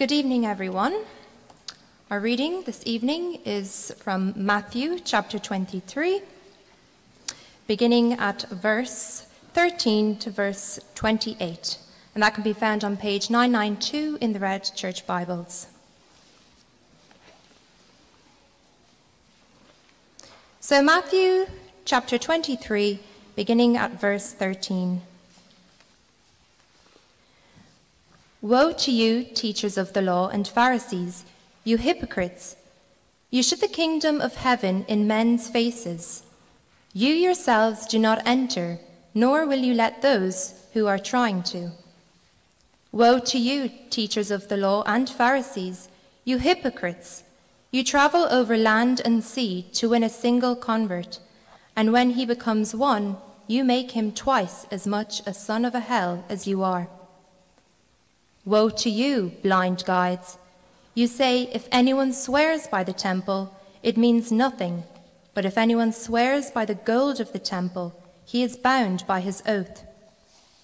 Good evening, everyone. Our reading this evening is from Matthew chapter 23, beginning at verse 13 to verse 28, and that can be found on page 992 in the Red Church Bibles. So, Matthew chapter 23, beginning at verse 13. Woe to you, teachers of the law and Pharisees, you hypocrites! You shut the kingdom of heaven in men's faces. You yourselves do not enter, nor will you let those who are trying to. Woe to you, teachers of the law and Pharisees, you hypocrites! You travel over land and sea to win a single convert, and when he becomes one, you make him twice as much a son of a hell as you are. Woe to you, blind guides! You say, if anyone swears by the temple, it means nothing, but if anyone swears by the gold of the temple, he is bound by his oath.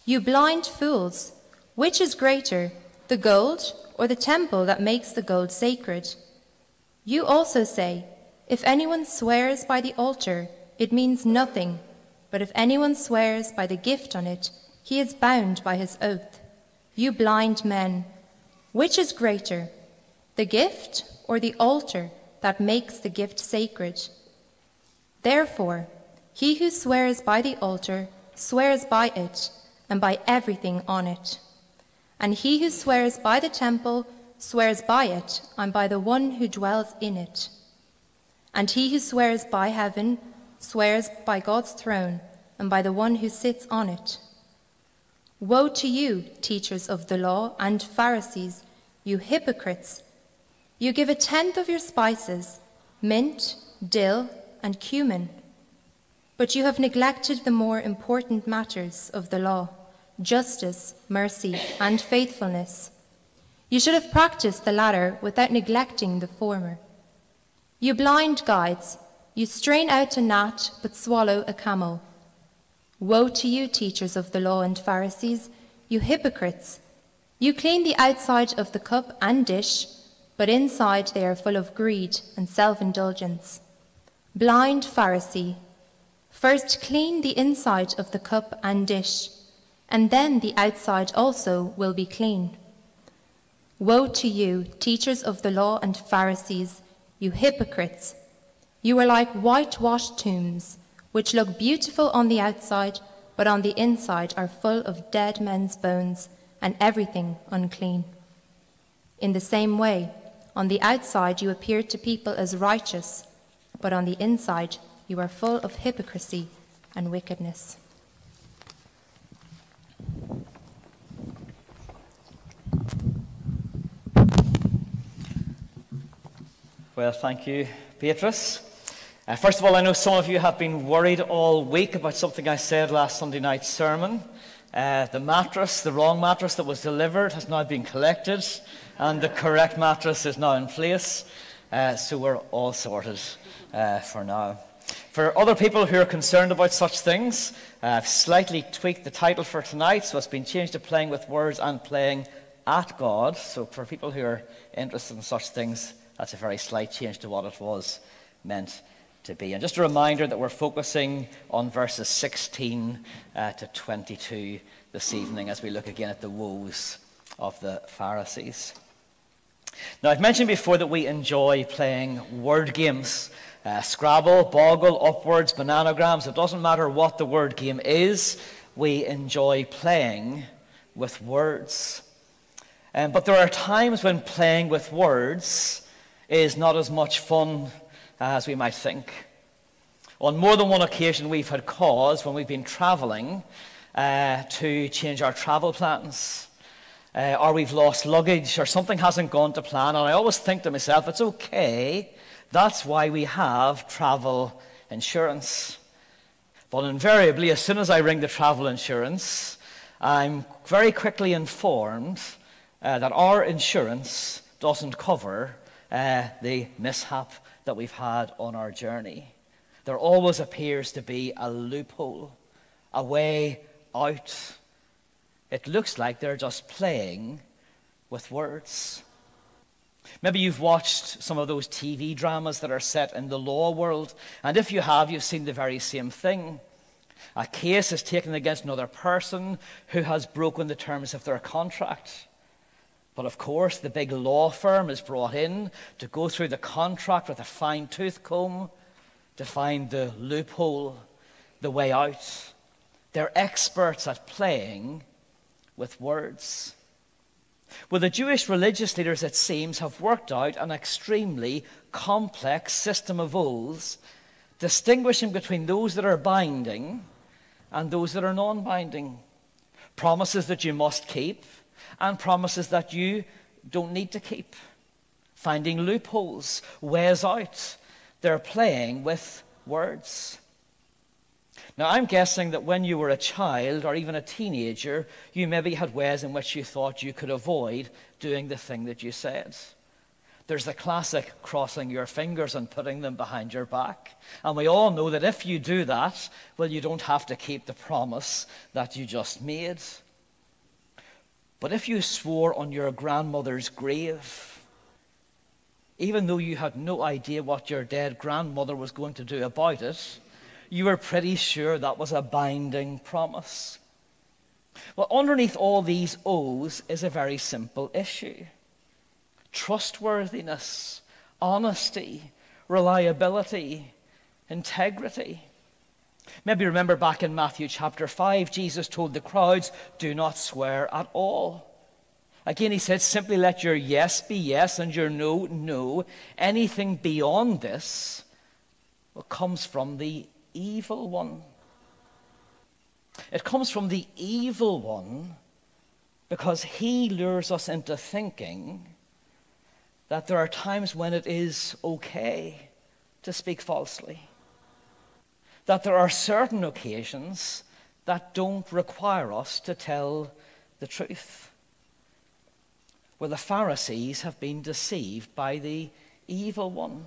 You blind fools! Which is greater, the gold or the temple that makes the gold sacred? You also say, if anyone swears by the altar, it means nothing, but if anyone swears by the gift on it, he is bound by his oath. You blind men, which is greater, the gift or the altar that makes the gift sacred? Therefore, he who swears by the altar swears by it and by everything on it. And he who swears by the temple swears by it and by the one who dwells in it. And he who swears by heaven swears by God's throne and by the one who sits on it. Woe to you, teachers of the law and Pharisees, you hypocrites! You give a tenth of your spices, mint, dill, and cumin, but you have neglected the more important matters of the law justice, mercy, and faithfulness. You should have practiced the latter without neglecting the former. You blind guides, you strain out a gnat but swallow a camel. Woe to you, teachers of the law and Pharisees, you hypocrites! You clean the outside of the cup and dish, but inside they are full of greed and self indulgence. Blind Pharisee, first clean the inside of the cup and dish, and then the outside also will be clean. Woe to you, teachers of the law and Pharisees, you hypocrites! You are like whitewashed tombs which look beautiful on the outside, but on the inside are full of dead men's bones and everything unclean. In the same way, on the outside you appear to people as righteous, but on the inside you are full of hypocrisy and wickedness. Well, thank you, Beatrice. Uh, first of all, I know some of you have been worried all week about something I said last Sunday night's sermon. Uh, the mattress, the wrong mattress that was delivered, has now been collected, and the correct mattress is now in place. Uh, so we're all sorted uh, for now. For other people who are concerned about such things, uh, I've slightly tweaked the title for tonight, so it's been changed to Playing with Words and Playing at God. So for people who are interested in such things, that's a very slight change to what it was meant to be. And just a reminder that we're focusing on verses 16 uh, to 22 this evening as we look again at the woes of the Pharisees. Now, I've mentioned before that we enjoy playing word games. Uh, Scrabble, Boggle, Upwords, Bananagrams, it doesn't matter what the word game is, we enjoy playing with words. Um, but there are times when playing with words is not as much fun as we might think. On more than one occasion, we've had cause when we've been travelling uh, to change our travel plans. Uh, or we've lost luggage, or something hasn't gone to plan. And I always think to myself, it's okay. That's why we have travel insurance. But invariably, as soon as I ring the travel insurance, I'm very quickly informed uh, that our insurance doesn't cover uh, the mishap that we've had on our journey. There always appears to be a loophole, a way out. It looks like they're just playing with words. Maybe you've watched some of those TV dramas that are set in the law world, and if you have, you've seen the very same thing. A case is taken against another person who has broken the terms of their contract. But of course, the big law firm is brought in to go through the contract with a fine tooth comb to find the loophole, the way out. They're experts at playing with words. Well, the Jewish religious leaders, it seems, have worked out an extremely complex system of oaths, distinguishing between those that are binding and those that are non binding. Promises that you must keep and promises that you don't need to keep. Finding loopholes, ways out. They're playing with words. Now, I'm guessing that when you were a child or even a teenager, you maybe had ways in which you thought you could avoid doing the thing that you said. There's the classic crossing your fingers and putting them behind your back. And we all know that if you do that, well, you don't have to keep the promise that you just made. But if you swore on your grandmother's grave, even though you had no idea what your dead grandmother was going to do about it, you were pretty sure that was a binding promise. Well, underneath all these O's is a very simple issue trustworthiness, honesty, reliability, integrity. Maybe remember back in Matthew chapter 5, Jesus told the crowds, Do not swear at all. Again, he said, Simply let your yes be yes and your no, no. Anything beyond this well, comes from the evil one. It comes from the evil one because he lures us into thinking that there are times when it is okay to speak falsely. That there are certain occasions that don't require us to tell the truth. Where the Pharisees have been deceived by the evil one.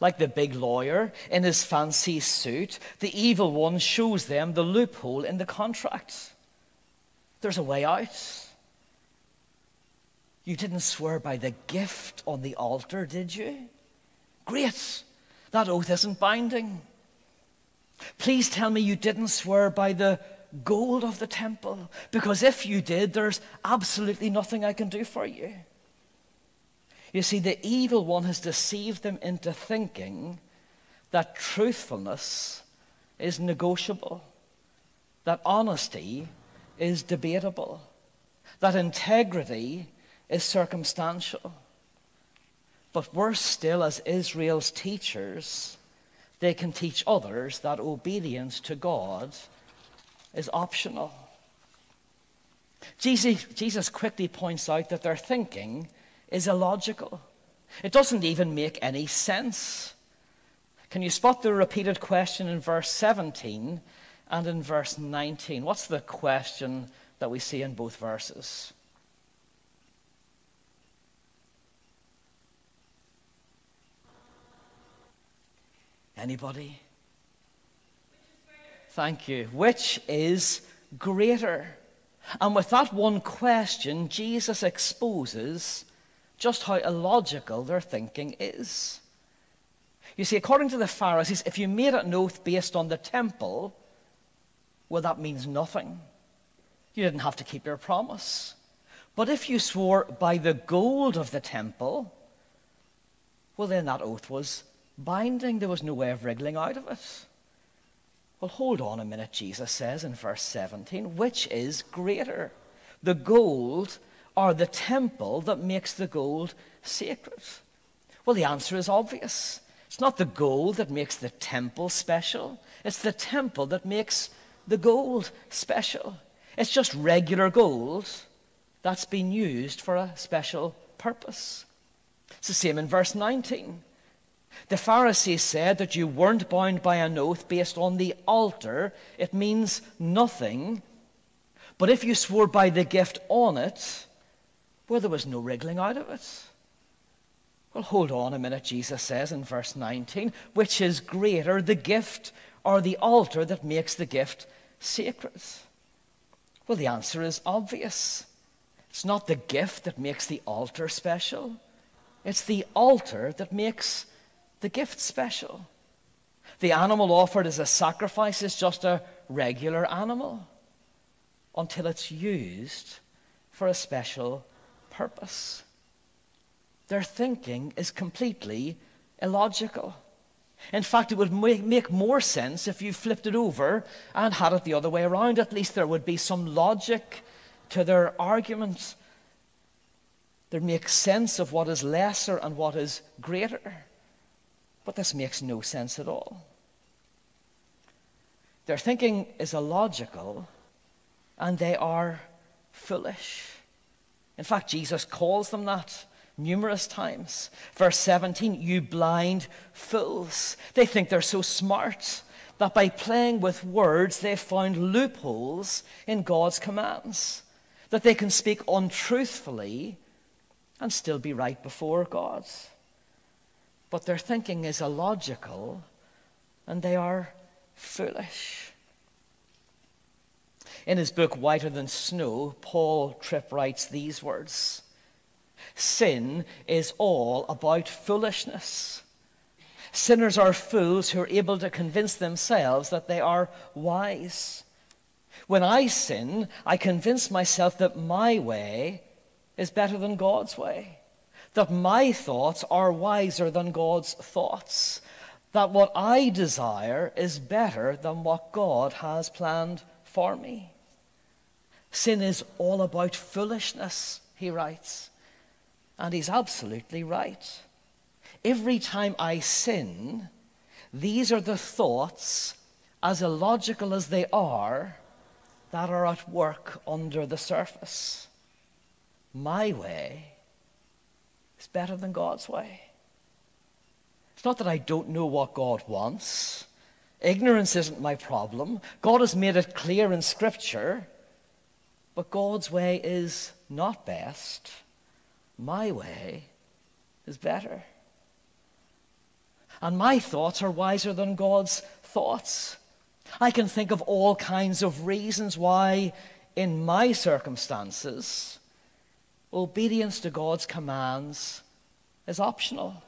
Like the big lawyer in his fancy suit, the evil one shows them the loophole in the contract. There's a way out. You didn't swear by the gift on the altar, did you? Great. That oath isn't binding. Please tell me you didn't swear by the gold of the temple, because if you did, there's absolutely nothing I can do for you. You see, the evil one has deceived them into thinking that truthfulness is negotiable, that honesty is debatable, that integrity is circumstantial. But worse still, as Israel's teachers, they can teach others that obedience to God is optional. Jesus, Jesus quickly points out that their thinking is illogical. It doesn't even make any sense. Can you spot the repeated question in verse 17 and in verse 19? What's the question that we see in both verses? Anybody? Thank you. Which is greater? And with that one question, Jesus exposes just how illogical their thinking is. You see, according to the Pharisees, if you made an oath based on the temple, well, that means nothing. You didn't have to keep your promise. But if you swore by the gold of the temple, well, then that oath was binding. There was no way of wriggling out of it. Well, hold on a minute, Jesus says in verse 17, which is greater, the gold or the temple that makes the gold sacred? Well, the answer is obvious. It's not the gold that makes the temple special, it's the temple that makes the gold special. It's just regular gold that's been used for a special purpose. It's the same in verse 19. The Pharisees said that you weren't bound by an oath based on the altar. It means nothing. But if you swore by the gift on it, well, there was no wriggling out of it. Well, hold on a minute, Jesus says in verse 19. Which is greater, the gift or the altar that makes the gift sacred? Well, the answer is obvious. It's not the gift that makes the altar special, It's the altar that makes the gift special. The animal offered as a sacrifice is just a regular animal until it's used for a special purpose. Their thinking is completely illogical. In fact, it would make more sense if you flipped it over and had it the other way around. At least there would be some logic to their argument. There make sense of what is lesser and what is greater. But this makes no sense at all. Their thinking is illogical and they are foolish. In fact, Jesus calls them that numerous times. Verse 17, you blind fools. They think they're so smart that by playing with words, they've found loopholes in God's commands, that they can speak untruthfully and still be right before God. But their thinking is illogical and they are foolish. In his book, Whiter Than Snow, Paul Tripp writes these words Sin is all about foolishness. Sinners are fools who are able to convince themselves that they are wise. When I sin, I convince myself that my way is better than God's way, that my thoughts are wiser than God's thoughts, that what I desire is better than what God has planned for me. Sin is all about foolishness, he writes. And he's absolutely right. Every time I sin, these are the thoughts, as illogical as they are, that are at work under the surface. My way is better than God's way. It's not that I don't know what God wants. Ignorance isn't my problem. God has made it clear in Scripture. But God's way is not best. My way is better. And my thoughts are wiser than God's thoughts. I can think of all kinds of reasons why, in my circumstances, obedience to God's commands is optional.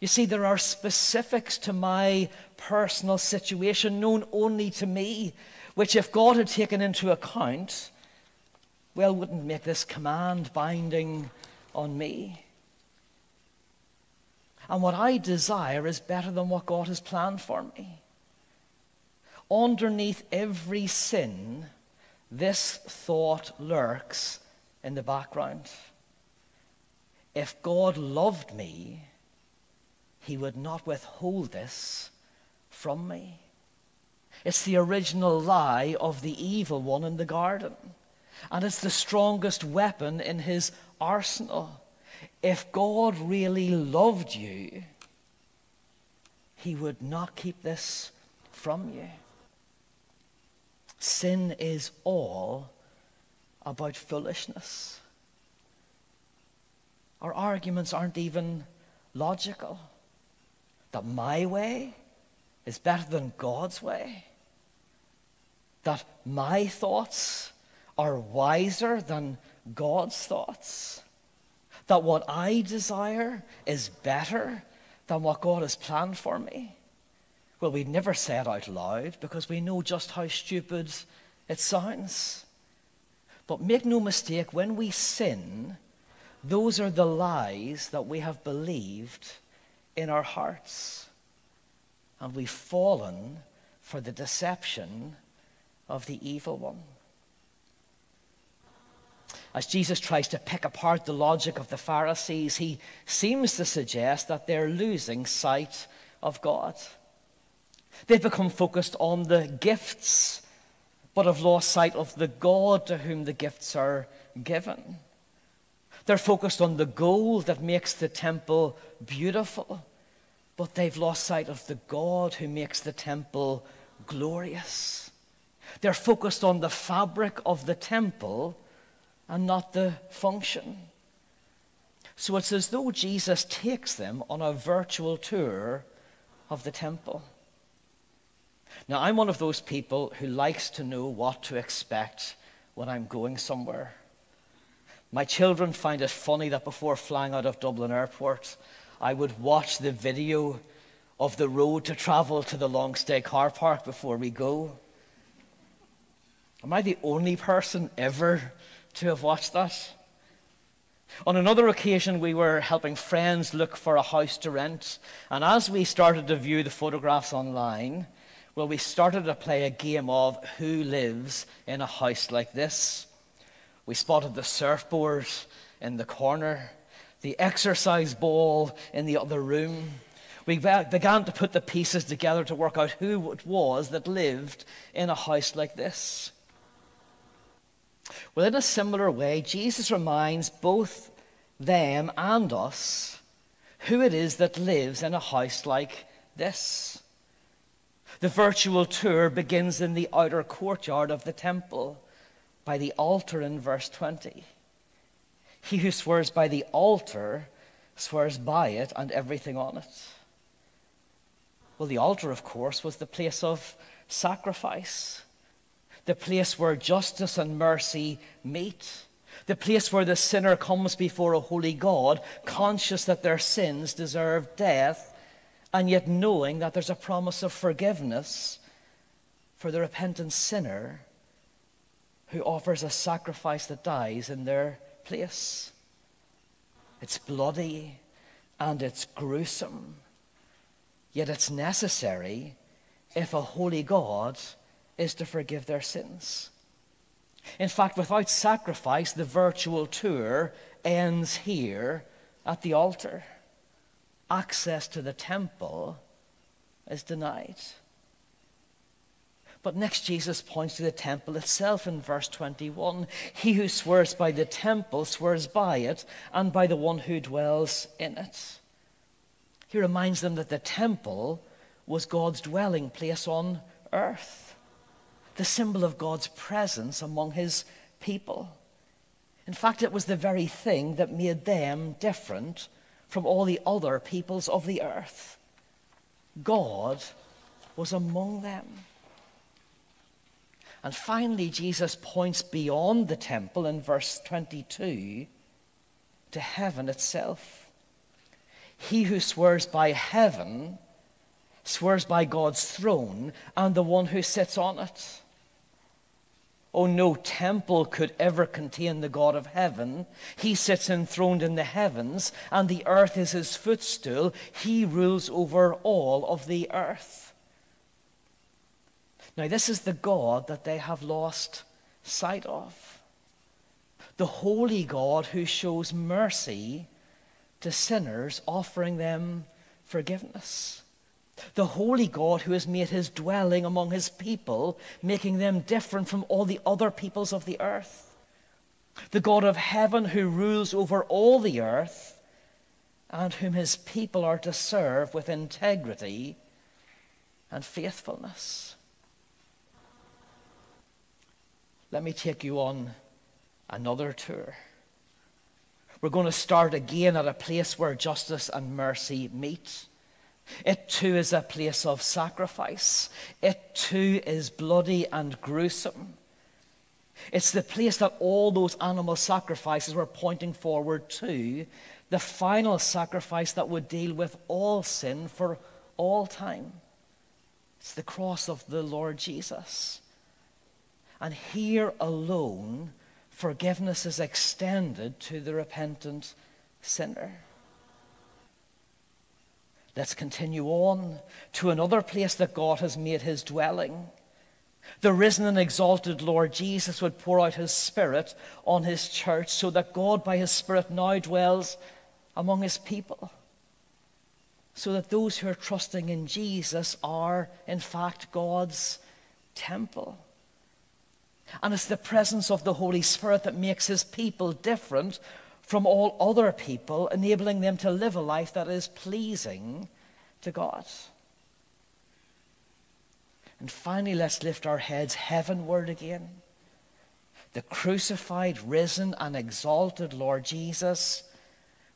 You see, there are specifics to my personal situation known only to me, which, if God had taken into account, well, wouldn't make this command binding on me. And what I desire is better than what God has planned for me. Underneath every sin, this thought lurks in the background. If God loved me, he would not withhold this from me. It's the original lie of the evil one in the garden. And it's the strongest weapon in his arsenal. If God really loved you, he would not keep this from you. Sin is all about foolishness. Our arguments aren't even logical. That my way is better than God's way. That my thoughts are wiser than God's thoughts. That what I desire is better than what God has planned for me. Well, we'd never say it out loud because we know just how stupid it sounds. But make no mistake, when we sin, those are the lies that we have believed in our hearts. And we've fallen for the deception of the evil one as Jesus tries to pick apart the logic of the Pharisees, he seems to suggest that they're losing sight of God. They've become focused on the gifts, but have lost sight of the God to whom the gifts are given. They're focused on the gold that makes the temple beautiful, but they've lost sight of the God who makes the temple glorious. They're focused on the fabric of the temple and not the function. So it's as though Jesus takes them on a virtual tour of the temple. Now, I'm one of those people who likes to know what to expect when I'm going somewhere. My children find it funny that before flying out of Dublin Airport, I would watch the video of the road to travel to the long stay car park before we go. Am I the only person ever to have watched that? On another occasion, we were helping friends look for a house to rent, and as we started to view the photographs online, well, we started to play a game of who lives in a house like this. We spotted the surfboard in the corner, the exercise ball in the other room. We began to put the pieces together to work out who it was that lived in a house like this. Well, in a similar way, Jesus reminds both them and us who it is that lives in a house like this. The virtual tour begins in the outer courtyard of the temple by the altar in verse 20. He who swears by the altar swears by it and everything on it. Well, the altar, of course, was the place of sacrifice, the place where justice and mercy meet, the place where the sinner comes before a holy God, conscious that their sins deserve death, and yet knowing that there's a promise of forgiveness for the repentant sinner who offers a sacrifice that dies in their place. It's bloody and it's gruesome, yet it's necessary if a holy God is to forgive their sins. In fact, without sacrifice, the virtual tour ends here at the altar. Access to the temple is denied. But next, Jesus points to the temple itself in verse 21. He who swears by the temple swears by it and by the one who dwells in it. He reminds them that the temple was God's dwelling place on earth, the symbol of God's presence among his people. In fact, it was the very thing that made them different from all the other peoples of the earth. God was among them. And finally, Jesus points beyond the temple in verse 22 to heaven itself. He who swears by heaven swears by God's throne and the one who sits on it. Oh, no temple could ever contain the God of heaven. He sits enthroned in the heavens, and the earth is his footstool. He rules over all of the earth. Now, this is the God that they have lost sight of. The holy God who shows mercy to sinners, offering them forgiveness. The holy God who has made his dwelling among his people, making them different from all the other peoples of the earth. The God of heaven who rules over all the earth and whom his people are to serve with integrity and faithfulness. let me take you on another tour. We're going to start again at a place where justice and mercy meet. It too is a place of sacrifice. It too is bloody and gruesome. It's the place that all those animal sacrifices were pointing forward to, the final sacrifice that would deal with all sin for all time. It's the cross of the Lord Jesus. And here alone, forgiveness is extended to the repentant sinner. Let's continue on to another place that God has made his dwelling. The risen and exalted Lord Jesus would pour out his Spirit on his church so that God, by his Spirit, now dwells among his people. So that those who are trusting in Jesus are, in fact, God's temple. And it's the presence of the Holy Spirit that makes his people different from all other people, enabling them to live a life that is pleasing to God. And finally, let's lift our heads heavenward again. The crucified, risen, and exalted Lord Jesus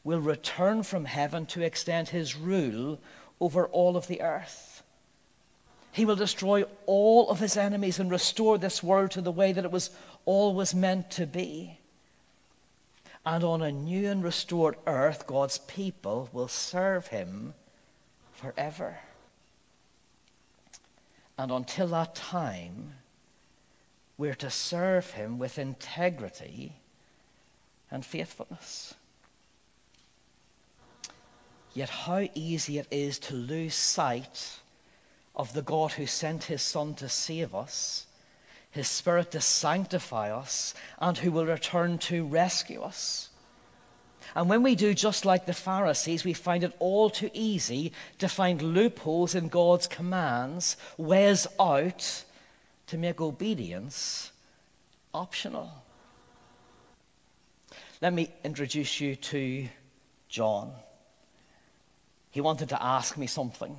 will return from heaven to extend his rule over all of the earth. He will destroy all of his enemies and restore this world to the way that it was always meant to be. And on a new and restored earth, God's people will serve him forever. And until that time, we're to serve him with integrity and faithfulness. Yet, how easy it is to lose sight of the God who sent his Son to save us, his Spirit to sanctify us, and who will return to rescue us. And when we do just like the Pharisees, we find it all too easy to find loopholes in God's commands, ways out to make obedience optional. Let me introduce you to John. He wanted to ask me something.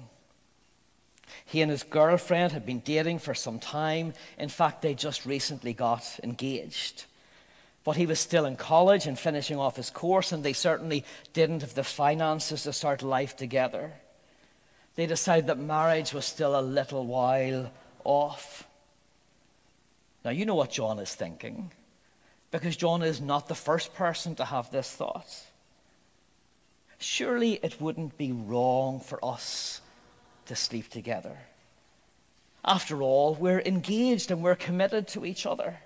He and his girlfriend had been dating for some time. In fact, they just recently got engaged. But he was still in college and finishing off his course, and they certainly didn't have the finances to start life together. They decided that marriage was still a little while off. Now, you know what John is thinking, because John is not the first person to have this thought. Surely it wouldn't be wrong for us to sleep together. After all, we're engaged and we're committed to each other.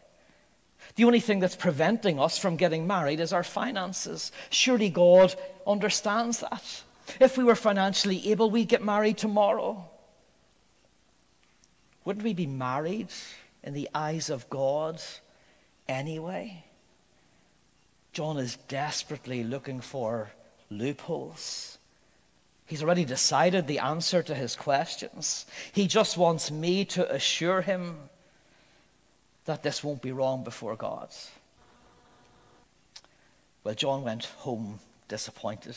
The only thing that's preventing us from getting married is our finances. Surely God understands that. If we were financially able, we'd get married tomorrow. Wouldn't we be married in the eyes of God anyway? John is desperately looking for loopholes. He's already decided the answer to his questions. He just wants me to assure him that this won't be wrong before God. Well, John went home disappointed.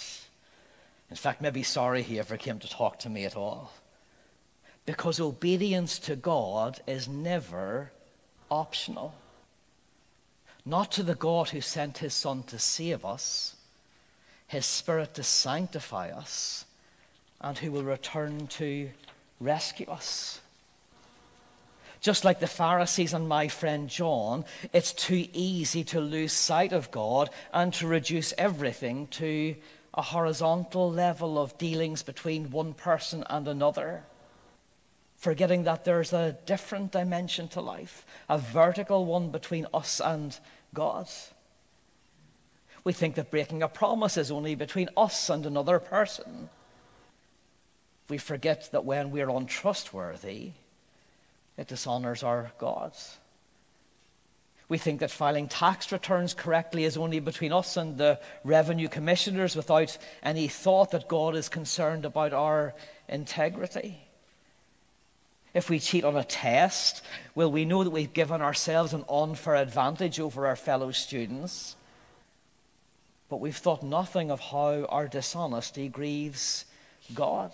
In fact, maybe sorry he ever came to talk to me at all. Because obedience to God is never optional. Not to the God who sent his Son to save us, his Spirit to sanctify us, and who will return to rescue us. Just like the Pharisees and my friend John, it's too easy to lose sight of God and to reduce everything to a horizontal level of dealings between one person and another, forgetting that there's a different dimension to life, a vertical one between us and God. We think that breaking a promise is only between us and another person. We forget that when we're untrustworthy, it dishonors our gods. We think that filing tax returns correctly is only between us and the revenue commissioners without any thought that God is concerned about our integrity. If we cheat on a test, will we know that we've given ourselves an unfair advantage over our fellow students? But we've thought nothing of how our dishonesty grieves God.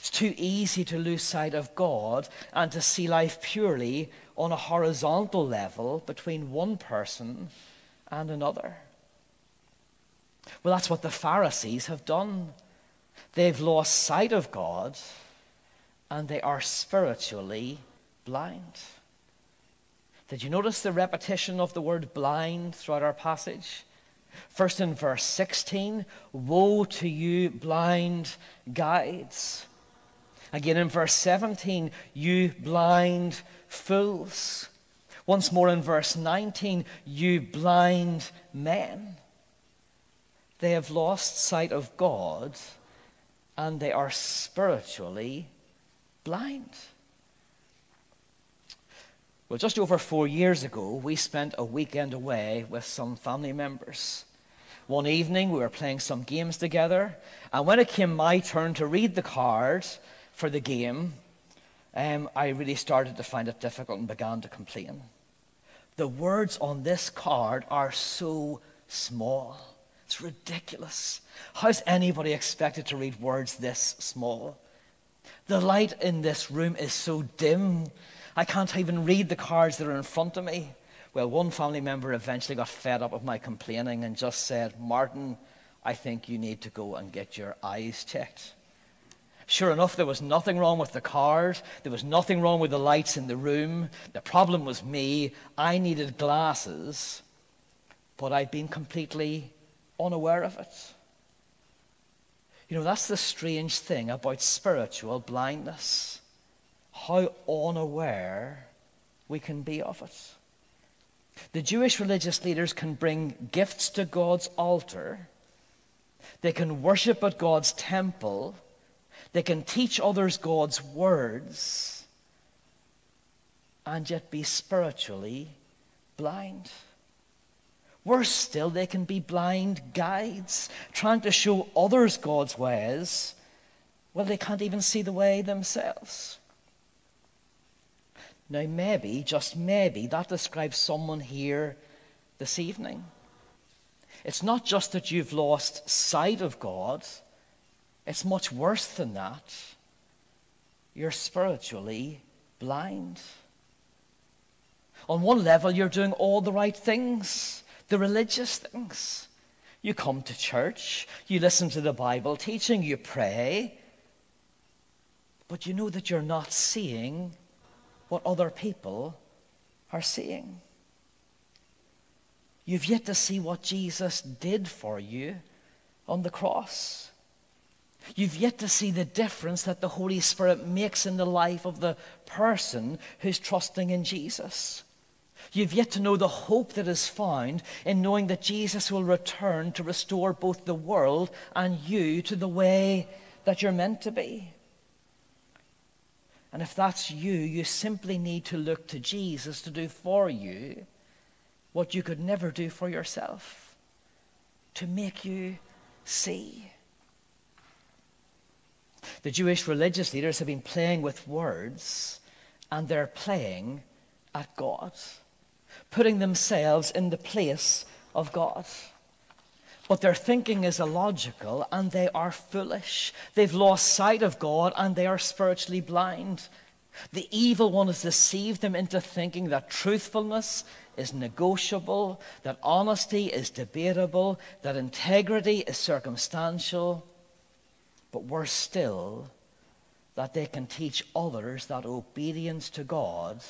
It's too easy to lose sight of God and to see life purely on a horizontal level between one person and another. Well, that's what the Pharisees have done. They've lost sight of God and they are spiritually blind. Did you notice the repetition of the word blind throughout our passage? First in verse 16, Woe to you, blind guides. Again in verse 17, you blind fools. Once more in verse 19, you blind men. They have lost sight of God and they are spiritually blind. Well, just over four years ago, we spent a weekend away with some family members. One evening, we were playing some games together, and when it came my turn to read the cards, for the game, um, I really started to find it difficult and began to complain. The words on this card are so small. It's ridiculous. How's anybody expected to read words this small? The light in this room is so dim, I can't even read the cards that are in front of me. Well, one family member eventually got fed up with my complaining and just said, Martin, I think you need to go and get your eyes checked. Sure enough, there was nothing wrong with the card. There was nothing wrong with the lights in the room. The problem was me. I needed glasses. but I'd been completely unaware of it. You know, that's the strange thing about spiritual blindness. How unaware we can be of it. The Jewish religious leaders can bring gifts to God's altar, they can worship at God's temple, they can teach others God's words, and yet be spiritually blind. Worse still, they can be blind guides, trying to show others God's ways. Well, they can't even see the way themselves. Now, maybe, just maybe, that describes someone here this evening. It's not just that you've lost sight of God, it's much worse than that. You're spiritually blind. On one level, you're doing all the right things the religious things. You come to church, you listen to the Bible teaching, you pray, but you know that you're not seeing what other people are seeing. You've yet to see what Jesus did for you on the cross. You've yet to see the difference that the Holy Spirit makes in the life of the person who's trusting in Jesus. You've yet to know the hope that is found in knowing that Jesus will return to restore both the world and you to the way that you're meant to be. And if that's you, you simply need to look to Jesus to do for you what you could never do for yourself, to make you see. The Jewish religious leaders have been playing with words, and they're playing at God putting themselves in the place of God. But their thinking is illogical and they are foolish. They've lost sight of God and they are spiritually blind. The evil one has deceived them into thinking that truthfulness is negotiable, that honesty is debatable, that integrity is circumstantial. But worse still, that they can teach others that obedience to God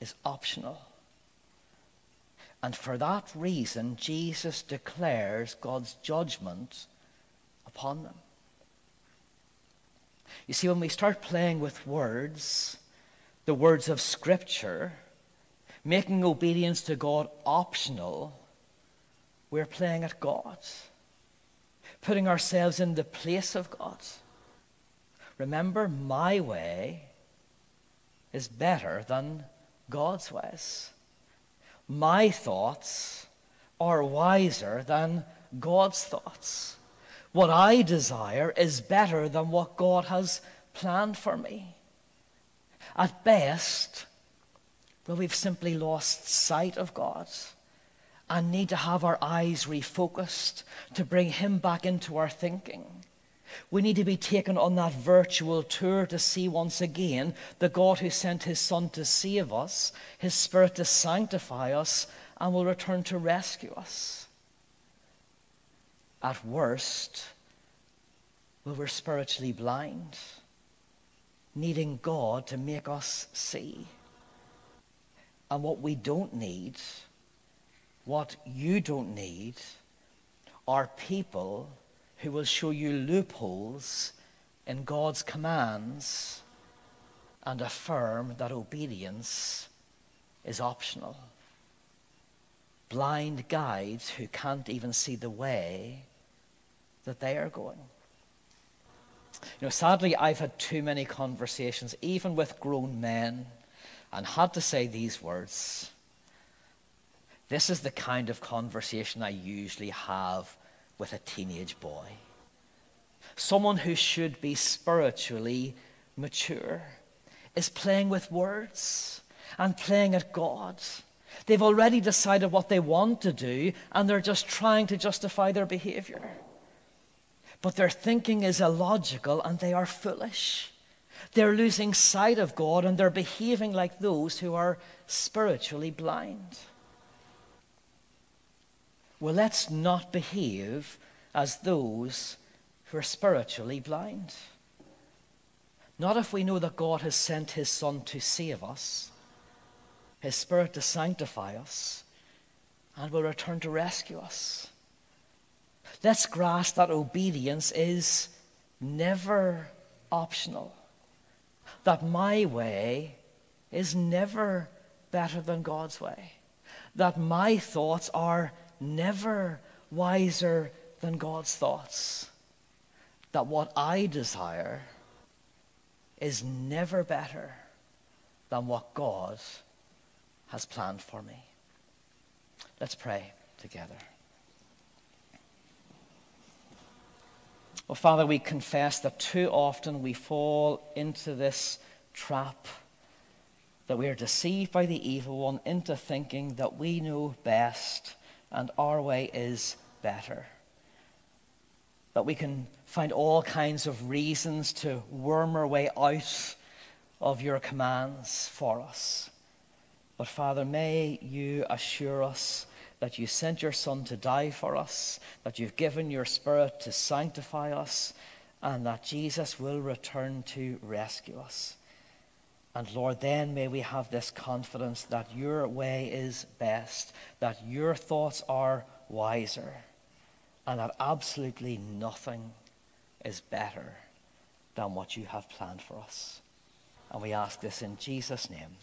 is optional. And for that reason, Jesus declares God's judgment upon them. You see, when we start playing with words, the words of Scripture, making obedience to God optional, we're playing at God, putting ourselves in the place of God. Remember, my way is better than God's ways my thoughts are wiser than God's thoughts. What I desire is better than what God has planned for me. At best, well, we've simply lost sight of God and need to have our eyes refocused to bring Him back into our thinking. We need to be taken on that virtual tour to see once again the God who sent his Son to save us, his Spirit to sanctify us, and will return to rescue us. At worst, well, we're spiritually blind, needing God to make us see. And what we don't need, what you don't need, are people who will show you loopholes in God's commands and affirm that obedience is optional. Blind guides who can't even see the way that they are going. You know, sadly, I've had too many conversations, even with grown men, and had to say these words. This is the kind of conversation I usually have with a teenage boy. Someone who should be spiritually mature is playing with words and playing at God. They've already decided what they want to do and they're just trying to justify their behavior. But their thinking is illogical and they are foolish. They're losing sight of God and they're behaving like those who are spiritually blind. Well, let's not behave as those who are spiritually blind. Not if we know that God has sent his Son to save us, his Spirit to sanctify us, and will return to rescue us. Let's grasp that obedience is never optional, that my way is never better than God's way, that my thoughts are never wiser than God's thoughts, that what I desire is never better than what God has planned for me. Let's pray together. Well, Father, we confess that too often we fall into this trap, that we are deceived by the evil one into thinking that we know best and our way is better. That we can find all kinds of reasons to worm our way out of your commands for us. But Father, may you assure us that you sent your Son to die for us, that you've given your Spirit to sanctify us, and that Jesus will return to rescue us. And Lord, then may we have this confidence that your way is best, that your thoughts are wiser, and that absolutely nothing is better than what you have planned for us. And we ask this in Jesus' name.